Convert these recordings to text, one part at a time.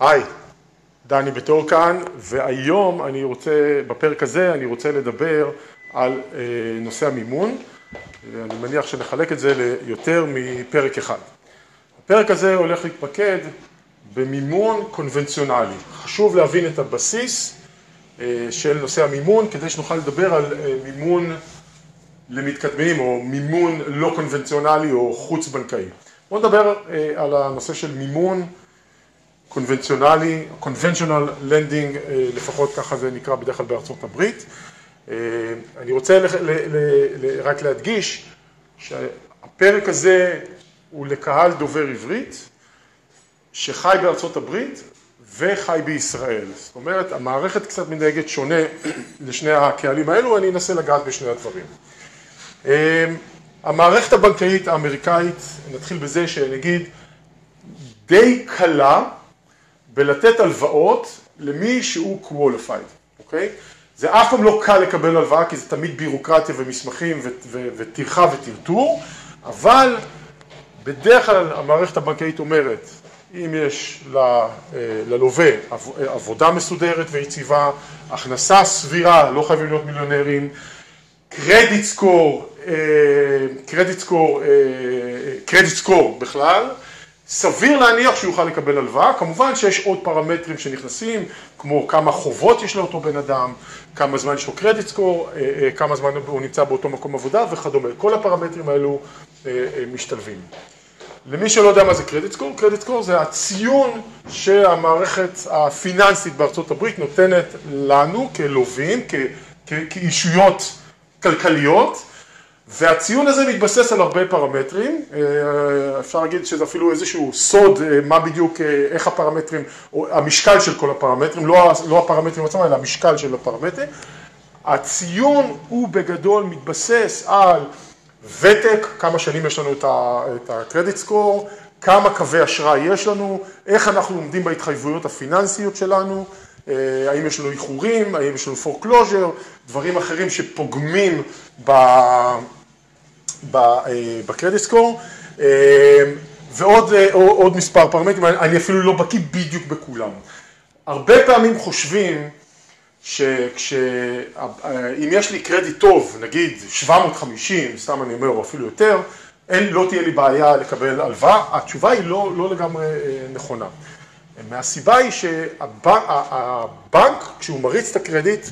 היי, דני בתור כאן, והיום אני רוצה, בפרק הזה אני רוצה לדבר על אה, נושא המימון, ואני מניח שנחלק את זה ליותר מפרק אחד. הפרק הזה הולך להתמקד במימון קונבנציונלי. חשוב להבין את הבסיס אה, של נושא המימון כדי שנוכל לדבר על אה, מימון למתקדמים או מימון לא קונבנציונלי או חוץ בנקאי. בואו נדבר אה, על הנושא של מימון קונבנציונלי, conventional lending, אה, לפחות ככה זה נקרא בדרך כלל בארצות הברית. אה, אני רוצה רק להדגיש שהפרק הזה הוא לקהל דובר עברית שחי בארצות הברית וחי בישראל. זאת אומרת, המערכת קצת מנהגת שונה לשני הקהלים האלו, אני אנסה לגעת בשני הדברים. המערכת הבנקאית האמריקאית, נתחיל בזה שנגיד, די קלה בלתת הלוואות למי שהוא qualified, אוקיי? זה אף פעם לא קל לקבל הלוואה כי זה תמיד בירוקרטיה ומסמכים וטרחה וטרטור, אבל בדרך כלל המערכת הבנקאית אומרת, אם יש אה, ללווה עבודה מסודרת ויציבה, הכנסה סבירה, לא חייבים להיות מיליונרים, קרדיט סקור, קרדיט סקור, קרדיט סקור בכלל, סביר להניח שהוא יוכל לקבל הלוואה, כמובן שיש עוד פרמטרים שנכנסים, כמו כמה חובות יש לאותו בן אדם, כמה זמן יש לו קרדיט סקור, אה, אה, כמה זמן הוא נמצא באותו מקום עבודה וכדומה, כל הפרמטרים האלו אה, משתלבים. למי שלא יודע מה זה קרדיט סקור, קרדיט סקור זה הציון שהמערכת הפיננסית בארצות הברית נותנת לנו כלווים, כאישויות כלכליות, והציון הזה מתבסס על הרבה פרמטרים, אה, אפשר להגיד שזה אפילו איזשהו סוד אה, מה בדיוק, אה, איך הפרמטרים, או המשקל של כל הפרמטרים, לא, לא הפרמטרים עצמם אלא המשקל של הפרמטרים. הציון הוא בגדול מתבסס על ותק, כמה שנים יש לנו את הקרדיט סקור, כמה קווי אשראי יש לנו, איך אנחנו עומדים בהתחייבויות הפיננסיות שלנו, האם יש לנו איחורים, האם יש לנו foreclosure, דברים אחרים שפוגמים ב... בקרדיט סקור, אה, ועוד אה, מספר פרמטרים, אני אפילו לא בקיא בדיוק בכולם. הרבה פעמים חושבים שאם אה, יש לי קרדיט טוב, נגיד 750, סתם אני אומר, או אפילו יותר, אין, לא תהיה לי בעיה לקבל הלוואה, התשובה היא לא, לא לגמרי נכונה. מהסיבה היא שהבנק, כשהוא מריץ את הקרדיט,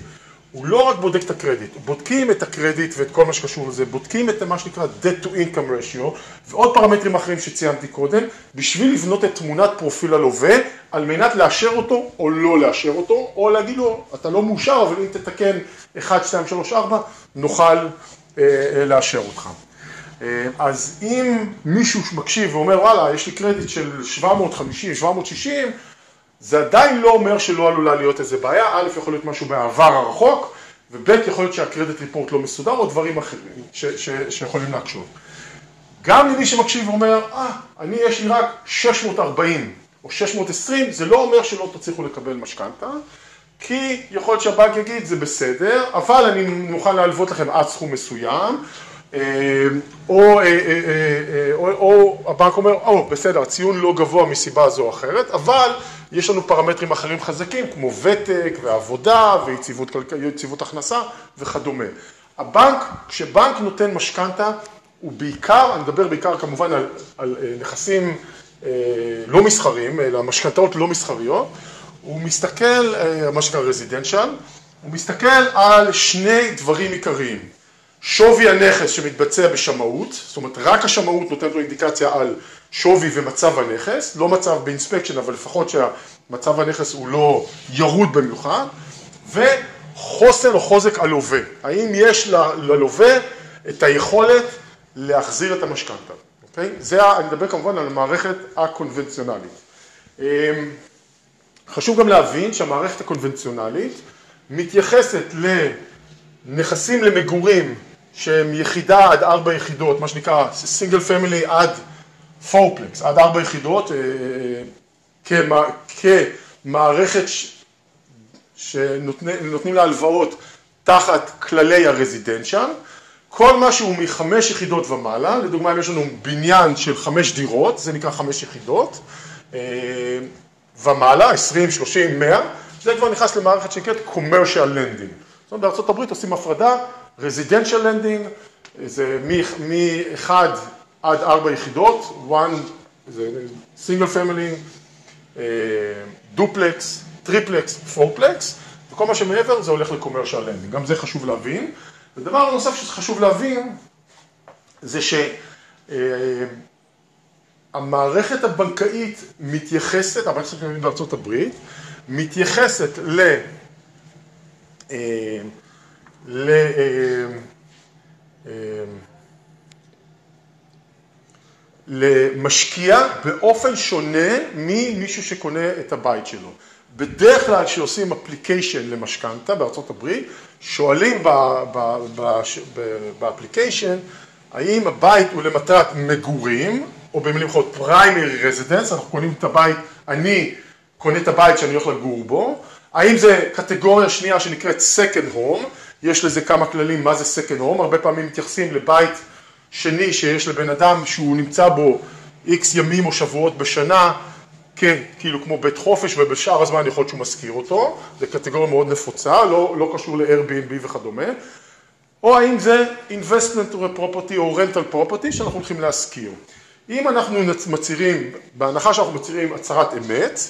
הוא לא רק בודק את הקרדיט, בודקים את הקרדיט ואת כל מה שקשור לזה, בודקים את מה שנקרא debt to income ratio ועוד פרמטרים אחרים שציינתי קודם, בשביל לבנות את תמונת פרופיל הלווה, על מנת לאשר אותו או לא לאשר אותו, או להגיד לו, אתה לא מאושר, אבל אם תתקן 1, 2, 3, 4, נוכל אה, אה, לאשר אותך. אה, אז אם מישהו מקשיב ואומר, וואלה, יש לי קרדיט של 750, 760, זה עדיין לא אומר שלא עלולה להיות איזה בעיה, א', יכול להיות משהו בעבר הרחוק, וב', יכול להיות שהקרדיט ריפורט לא מסודר, או דברים אחרים ש- ש- שיכולים להקשות. גם למי שמקשיב ואומר, אה, אני יש לי רק 640 או 620, זה לא אומר שלא תצליחו לקבל משכנתה, כי יכול להיות שהבנק יגיד, זה בסדר, אבל אני מוכן להלוות לכם עד סכום מסוים, או, אה, אה, או, או הבנק אומר, או בסדר, הציון לא גבוה מסיבה זו או אחרת, אבל יש לנו פרמטרים אחרים חזקים כמו ותק ועבודה ויציבות הכנסה וכדומה. הבנק, כשבנק נותן משכנתה, הוא בעיקר, אני מדבר בעיקר כמובן על, על נכסים לא מסחריים, אלא משכנתאות לא מסחריות, הוא מסתכל, מה שנקרא רזידנציאל, הוא מסתכל על שני דברים עיקריים. שווי הנכס שמתבצע בשמאות, זאת אומרת רק השמאות נותנת לו אינדיקציה על שווי ומצב הנכס, לא מצב באינספקשן אבל לפחות שמצב הנכס הוא לא ירוד במיוחד, וחוסן או חוזק הלווה, האם יש ללווה את היכולת להחזיר את המשכנתה, אוקיי? זה, אני מדבר כמובן על המערכת הקונבנציונלית. אמ, חשוב גם להבין שהמערכת הקונבנציונלית מתייחסת לנכסים למגורים שהם יחידה עד ארבע יחידות, מה שנקרא סינגל פמילי עד פורפלקס, עד ארבע יחידות, אה, כמערכת שנותנים לה הלוואות תחת כללי הרזידנציאל, כל מה שהוא מחמש יחידות ומעלה, לדוגמה אם יש לנו בניין של חמש דירות, זה נקרא חמש יחידות, אה, ומעלה, 20, 30, 100, זה כבר נכנס למערכת שנקראת commercial lending. זאת אומרת, הברית עושים הפרדה, residential lending, זה מ-1 עד 4 יחידות, one, זה single family, דופלקס, triplex, fourplex, וכל מה שמעבר זה הולך ל-commercial lending, גם זה חשוב להבין. ודבר נוסף שחשוב להבין, זה שהמערכת הבנקאית מתייחסת, המערכת הבנקאית בארצות הברית, מתייחסת ל... ל... אה, אה, למשקיע באופן שונה ממישהו שקונה את הבית שלו. בדרך כלל כשעושים application למשכנתה בארצות הברית, שואלים ב application האם הבית הוא למטרת מגורים, או במילים אחרות primary residence, אנחנו קונים את הבית, אני קונה את הבית שאני הולך לגור בו, האם זה קטגוריה שנייה שנקראת second home, יש לזה כמה כללים מה זה second home, הרבה פעמים מתייחסים לבית שני שיש לבן אדם שהוא נמצא בו איקס ימים או שבועות בשנה, כן, כאילו כמו בית חופש ובשאר הזמן יכול להיות שהוא משכיר אותו, זה קטגוריה מאוד נפוצה, לא, לא קשור ל-Airbnb וכדומה, או האם זה investment property או rental property שאנחנו הולכים להשכיר. אם אנחנו מצהירים, בהנחה שאנחנו מצהירים הצהרת אמת,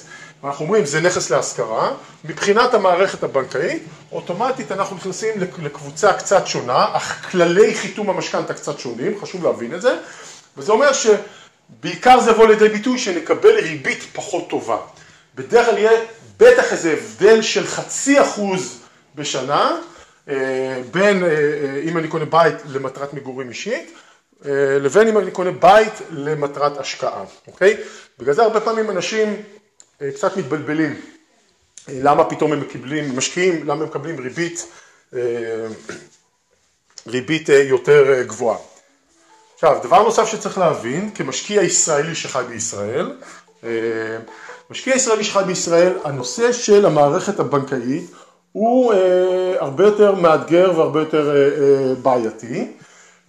ואנחנו אומרים זה נכס להשכרה, מבחינת המערכת הבנקאית, אוטומטית אנחנו נכנסים לקבוצה קצת שונה, אך כללי חיתום המשכנתה קצת שונים, חשוב להבין את זה, וזה אומר שבעיקר זה יבוא לידי ביטוי שנקבל ריבית פחות טובה. בדרך כלל יהיה בטח איזה הבדל של חצי אחוז בשנה, אה, בין אה, אה, אם אני קונה בית למטרת מגורים אישית, לבין אם אני קונה בית למטרת השקעה, אוקיי? בגלל זה הרבה פעמים אנשים קצת מתבלבלים. אה, למה פתאום הם מקבלים, משקיעים, למה הם מקבלים ריבית, אה, ריבית יותר גבוהה. עכשיו, דבר נוסף שצריך להבין, כמשקיע ישראלי שחי בישראל, משקיע ישראלי שחי בישראל, הנושא של המערכת הבנקאית הוא הרבה יותר מאתגר והרבה יותר בעייתי,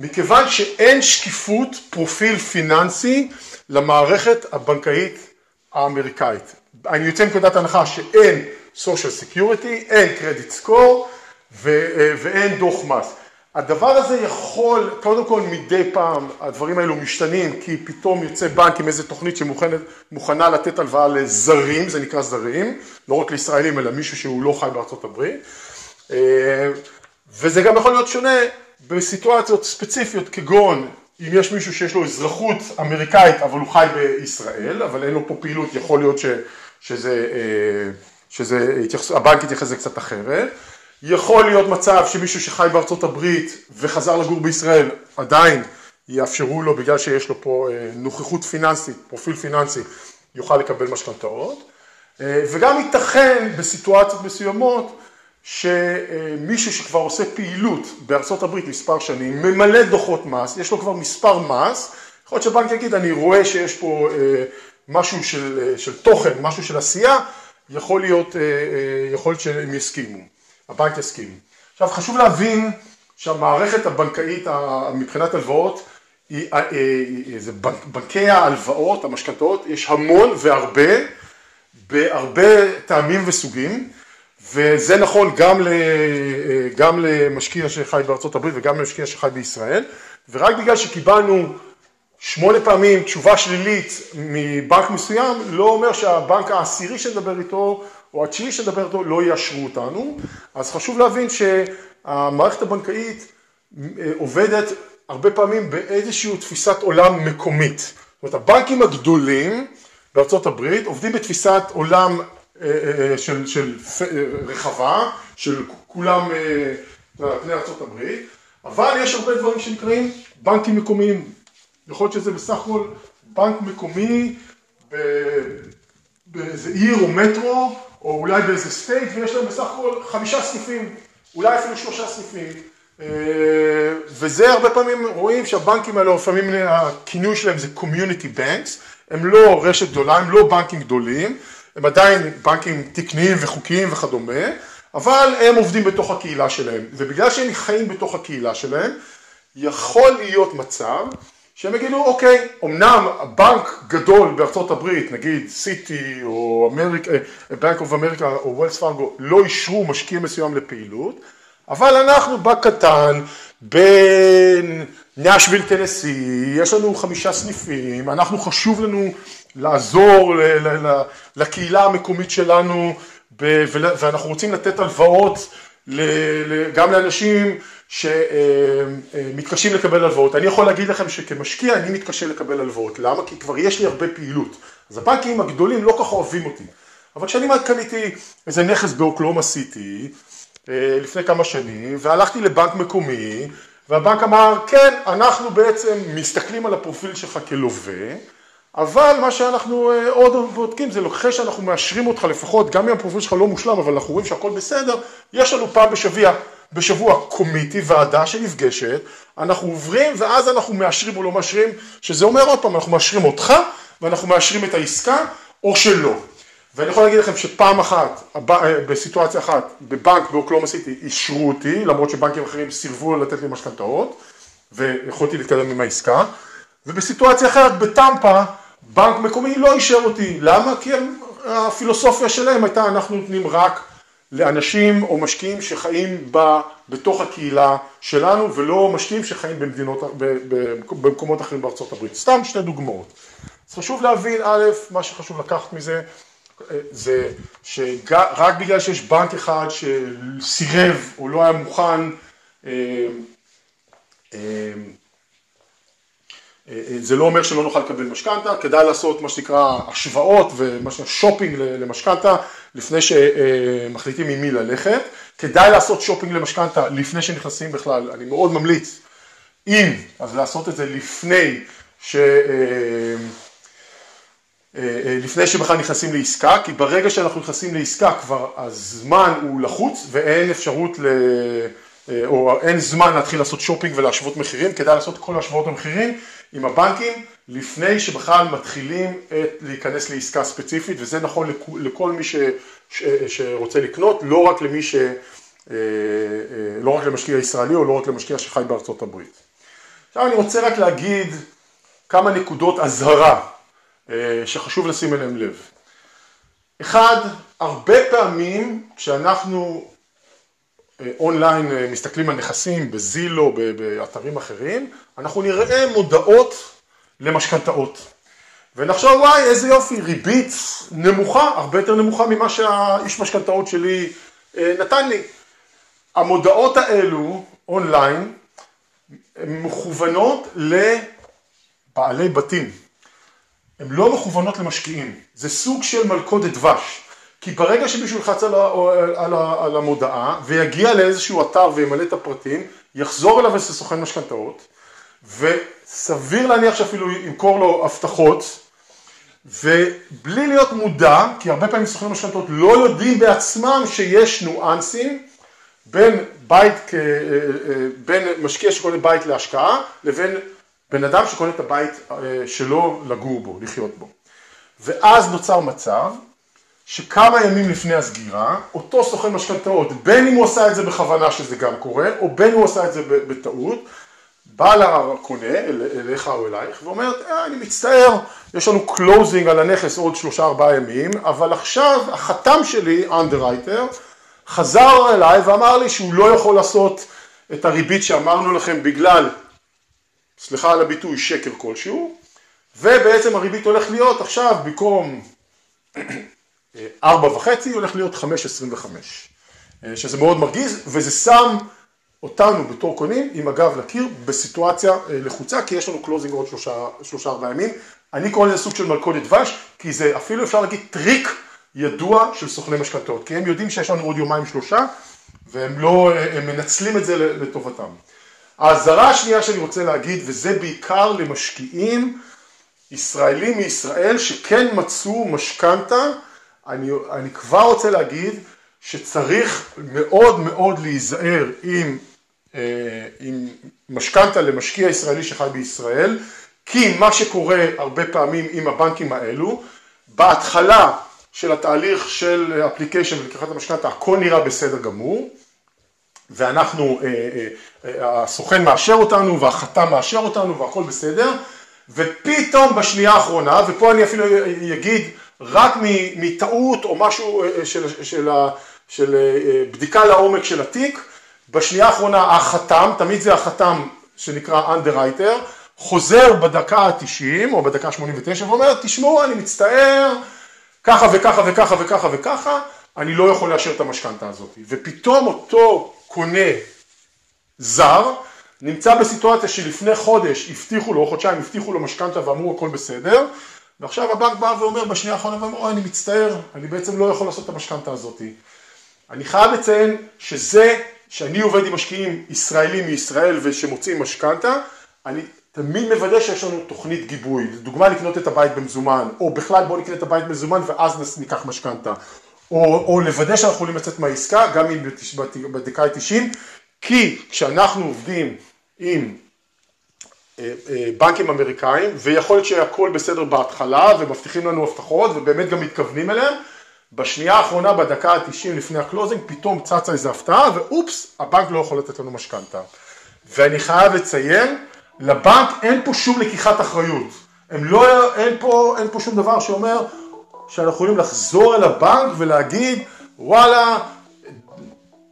מכיוון שאין שקיפות פרופיל פיננסי למערכת הבנקאית האמריקאית. אני יוצא מנקודת הנחה שאין social security, אין credit score ו- ואין דוח מס. הדבר הזה יכול, קודם כל מדי פעם הדברים האלו משתנים כי פתאום יוצא בנק עם איזה תוכנית שמוכנה לתת הלוואה לזרים, זה נקרא זרים, לא רק לישראלים אלא מישהו שהוא לא חי בארצות הברית אה, וזה גם יכול להיות שונה בסיטואציות ספציפיות כגון אם יש מישהו שיש לו אזרחות אמריקאית אבל הוא חי בישראל, אבל אין לו פה פעילות, יכול להיות ש, שזה, אה, שזה הבנק יתייחס לזה קצת אחרת. יכול להיות מצב שמישהו שחי בארצות הברית וחזר לגור בישראל, עדיין יאפשרו לו בגלל שיש לו פה אה, נוכחות פיננסית, פרופיל פיננסי, יוכל לקבל משכנתאות. אה, וגם ייתכן בסיטואציות מסוימות שמישהו שכבר עושה פעילות בארצות הברית מספר שנים, ממלא דוחות מס, יש לו כבר מספר מס, יכול להיות שבנק יגיד אני רואה שיש פה אה, משהו של, אה, של תוכן, משהו של עשייה, יכול להיות, אה, יכול להיות שהם יסכימו, הבנק יסכים. עכשיו חשוב להבין שהמערכת הבנקאית מבחינת הלוואות, היא, זה בנקי ההלוואות, המשכנתאות, יש המון והרבה, בהרבה טעמים וסוגים. וזה נכון גם, גם למשקיע שחי בארצות הברית וגם למשקיע שחי בישראל, ורק בגלל שקיבלנו שמונה פעמים תשובה שלילית מבנק מסוים, לא אומר שהבנק העשירי שנדבר איתו או התשיעי שנדבר איתו לא יאשרו אותנו, אז חשוב להבין שהמערכת הבנקאית אה, עובדת הרבה פעמים באיזושהי תפיסת עולם מקומית. זאת אומרת הבנקים הגדולים בארצות הברית עובדים בתפיסת עולם אה, אה, אה, של, של רחבה, של כולם פני הברית, אבל יש הרבה דברים שנקראים בנקים מקומיים. יכול להיות שזה בסך הכל בנק מקומי באיזה עיר או מטרו, או אולי באיזה סטייט, ויש להם בסך הכל חמישה סניפים, אולי אפילו שלושה סניפים. וזה הרבה פעמים רואים שהבנקים האלו, לפעמים הכינוי שלהם זה Community Banks, הם לא רשת גדולה, הם לא בנקים גדולים, הם עדיין בנקים תקניים וחוקיים וכדומה, אבל הם עובדים בתוך הקהילה שלהם, ובגלל שהם חיים בתוך הקהילה שלהם, יכול להיות מצב שהם יגידו אוקיי, אמנם בנק גדול בארצות הברית, נגיד סיטי או בנק אוף אמריקה או ווילס פארגו, לא אישרו משקיע מסוים לפעילות, אבל אנחנו בקטן, בנשוויל טנסי, יש לנו חמישה סניפים, אנחנו חשוב לנו לעזור לקהילה המקומית שלנו ואנחנו רוצים לתת הלוואות גם לאנשים שמתקשים לקבל הלוואות. אני יכול להגיד לכם שכמשקיע אני מתקשה לקבל הלוואות. למה? כי כבר יש לי הרבה פעילות. אז הבנקים הגדולים לא כך אוהבים אותי. אבל כשאני קניתי איזה נכס באוקלומה סיטי לפני כמה שנים והלכתי לבנק מקומי והבנק אמר כן אנחנו בעצם מסתכלים על הפרופיל שלך כלווה אבל מה שאנחנו עוד בודקים זה אחרי שאנחנו מאשרים אותך לפחות גם אם הפרופיל שלך לא מושלם אבל אנחנו רואים שהכל בסדר יש לנו פעם בשבוע בשבוע קומיטי, ועדה שנפגשת, אנחנו עוברים ואז אנחנו מאשרים או לא מאשרים, שזה אומר עוד פעם, אנחנו מאשרים אותך ואנחנו מאשרים את העסקה או שלא. ואני יכול להגיד לכם שפעם אחת, בסיטואציה אחת, בבנק באוקלום עשיתי, אישרו אותי, למרות שבנקים אחרים סירבו לתת לי משכנתאות, ויכולתי להתקדם עם העסקה, ובסיטואציה אחרת, בטמפה, בנק מקומי לא אישר אותי. למה? כי הפילוסופיה שלהם הייתה, אנחנו נותנים רק לאנשים או משקיעים שחיים ב, בתוך הקהילה שלנו ולא משקיעים שחיים במדינות, במקומות אחרים בארצות הברית. סתם שתי דוגמאות. אז חשוב להבין, א', מה שחשוב לקחת מזה, זה שרק בגלל שיש בנק אחד שסירב או לא היה מוכן אה, אה, זה לא אומר שלא נוכל לקבל משכנתה, כדאי לעשות מה שנקרא השוואות ומה שנקרא שופינג למשכנתה לפני שמחליטים עם מי ללכת, כדאי לעשות שופינג למשכנתה לפני שנכנסים בכלל, אני מאוד ממליץ, אם, אז לעשות את זה לפני ש... אה, אה, אה, לפני שבכלל נכנסים לעסקה, כי ברגע שאנחנו נכנסים לעסקה כבר הזמן הוא לחוץ ואין אפשרות ל... או אין זמן להתחיל לעשות שופינג ולהשוות מחירים, כדאי לעשות כל השוואות המחירים עם הבנקים לפני שבכלל מתחילים את, להיכנס לעסקה ספציפית וזה נכון לכל מי ש, ש, שרוצה לקנות, לא רק למי ש... אה, אה, לא רק למשקיע ישראלי או לא רק למשקיע שחי בארצות הברית. עכשיו אני רוצה רק להגיד כמה נקודות אזהרה אה, שחשוב לשים אליהם לב. אחד, הרבה פעמים כשאנחנו אונליין מסתכלים על נכסים בזילו, באתרים אחרים, אנחנו נראה מודעות למשכנתאות. ונחשוב וואי איזה יופי, ריבית נמוכה, הרבה יותר נמוכה ממה שהאיש משכנתאות שלי אה, נתן לי. המודעות האלו אונליין מכוונות לבעלי בתים, הן לא מכוונות למשקיעים, זה סוג של מלכודת דבש. כי ברגע שמישהו ילחץ על, על, על המודעה ויגיע לאיזשהו אתר וימלא את הפרטים, יחזור אליו איזה סוכן משכנתאות וסביר להניח שאפילו ימכור לו הבטחות ובלי להיות מודע, כי הרבה פעמים סוכני משכנתאות לא יודעים בעצמם שיש ניואנסים בין בית, אה, אה, בין משקיע שקונה בית להשקעה לבין בן אדם שקונה את הבית אה, שלו לגור בו, לחיות בו. ואז נוצר מצב שכמה ימים לפני הסגירה, אותו סוכן משכנתאות, בין אם הוא עשה את זה בכוונה שזה גם קורה, או בין אם הוא עשה את זה בטעות, בא לקונה, אל, אליך או אלייך, ואומרת, אה, אני מצטער, יש לנו closing על הנכס עוד שלושה ארבעה ימים, אבל עכשיו החתם שלי, underwriter, חזר אליי ואמר לי שהוא לא יכול לעשות את הריבית שאמרנו לכם בגלל, סליחה על הביטוי, שקר כלשהו, ובעצם הריבית הולך להיות עכשיו במקום ארבע וחצי, הולך להיות חמש עשרים וחמש, אה, שזה מאוד מרגיז, וזה שם אותנו בתור קונים עם הגב לקיר בסיטואציה אה, לחוצה כי יש לנו closing עוד שלושה, ארבעה ימים. אני קורא לזה סוג של מלכודת דבש כי זה אפילו אפשר להגיד טריק ידוע של סוכני משכנתאות כי הם יודעים שיש לנו עוד יומיים שלושה והם לא, אה, הם מנצלים את זה לטובתם. האזהרה השנייה שאני רוצה להגיד וזה בעיקר למשקיעים ישראלים מישראל שכן מצאו משכנתה, אני, אני כבר רוצה להגיד שצריך מאוד מאוד להיזהר עם, אה, עם משכנתה למשקיע ישראלי שחי בישראל, כי מה שקורה הרבה פעמים עם הבנקים האלו, בהתחלה של התהליך של אפליקיישן ולקיחת המשכנתה הכל נראה בסדר גמור, ואנחנו, הסוכן מאשר אותנו והחתם מאשר אותנו והכל בסדר, ופתאום בשנייה האחרונה, ופה אני אפילו אגיד רק מטעות או משהו של, של, של בדיקה לעומק של התיק, בשנייה האחרונה החתם, תמיד זה החתם שנקרא underwriter, חוזר בדקה ה-90 או בדקה ה-89 ואומר, תשמעו, אני מצטער, ככה וככה וככה וככה וככה, אני לא יכול לאשר את המשכנתה הזאת. ופתאום אותו קונה זר, נמצא בסיטואציה שלפני חודש הבטיחו לו, או חודשיים הבטיחו לו משכנתה ואמרו הכל בסדר, ועכשיו הבנק בא ואומר בשנייה האחרונה, ואומר, אני מצטער, אני בעצם לא יכול לעשות את המשכנתה הזאת. אני חייב לציין שזה שאני עובד עם משקיעים ישראלים מישראל ושמוצאים משכנתה, אני תמיד מוודא שיש לנו תוכנית גיבוי, לדוגמה לקנות את הבית במזומן, או בכלל בוא נקנה את הבית במזומן ואז ניקח משכנתה, או, או לוודא שאנחנו יכולים לצאת מהעסקה גם אם בדקה ה-90, כי כשאנחנו עובדים עם בנקים אמריקאים, ויכול להיות שהכל בסדר בהתחלה ומבטיחים לנו הבטחות ובאמת גם מתכוונים אליהם, בשנייה האחרונה בדקה ה-90 לפני ה closing פתאום צצה איזו הפתעה ואופס, הבנק לא יכול לתת לנו משכנתה. ואני חייב לציין, לבנק אין פה שום לקיחת אחריות. הם לא, אין פה, אין פה שום דבר שאומר שאנחנו יכולים לחזור אל הבנק ולהגיד וואלה,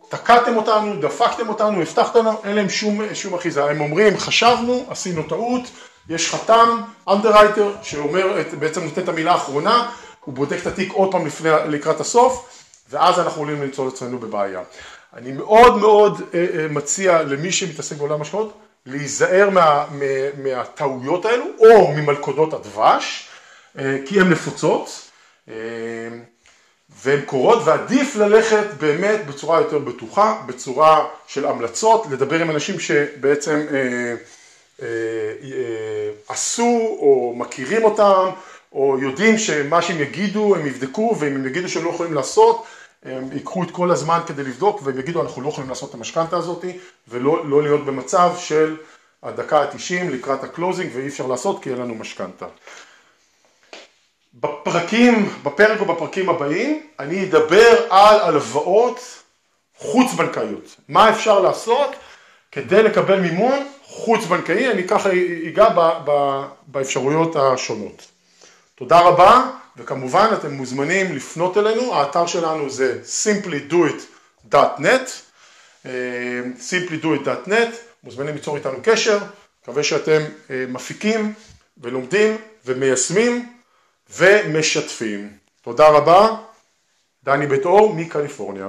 תקעתם אותנו, דפקתם אותנו, הבטחתם אין להם שום, שום אחיזה. הם אומרים, חשבנו, עשינו טעות, יש חתם, underwriter, שאומר, בעצם נותן את המילה האחרונה, הוא בודק את התיק עוד פעם לפני, לקראת הסוף, ואז אנחנו עולים למצוא עצמנו בבעיה. אני מאוד מאוד אה, אה, מציע למי שמתעסק בעולם השקעות, להיזהר מה, מה, מהטעויות האלו, או ממלכודות הדבש, אה, כי הן נפוצות. והן קורות ועדיף ללכת באמת בצורה יותר בטוחה, בצורה של המלצות, לדבר עם אנשים שבעצם אה, אה, אה, עשו או מכירים אותם או יודעים שמה שהם יגידו הם יבדקו ואם הם יגידו שהם לא יכולים לעשות הם ייקחו את כל הזמן כדי לבדוק והם יגידו אנחנו לא יכולים לעשות את המשכנתה הזאת ולא לא להיות במצב של הדקה ה-90 לקראת ה closing ואי אפשר לעשות כי אין לנו משכנתה. בפרקים, בפרק או בפרקים הבאים, אני אדבר על הלוואות חוץ בנקאיות. מה אפשר לעשות כדי לקבל מימון חוץ בנקאי, אני ככה אגע באפשרויות השונות. תודה רבה, וכמובן אתם מוזמנים לפנות אלינו, האתר שלנו זה simplydoit.net, אה, simplydoit.net, מוזמנים ליצור איתנו קשר, מקווה שאתם אה, מפיקים ולומדים ומיישמים ומשתפים. תודה רבה, דני בית אור מקליפורניה.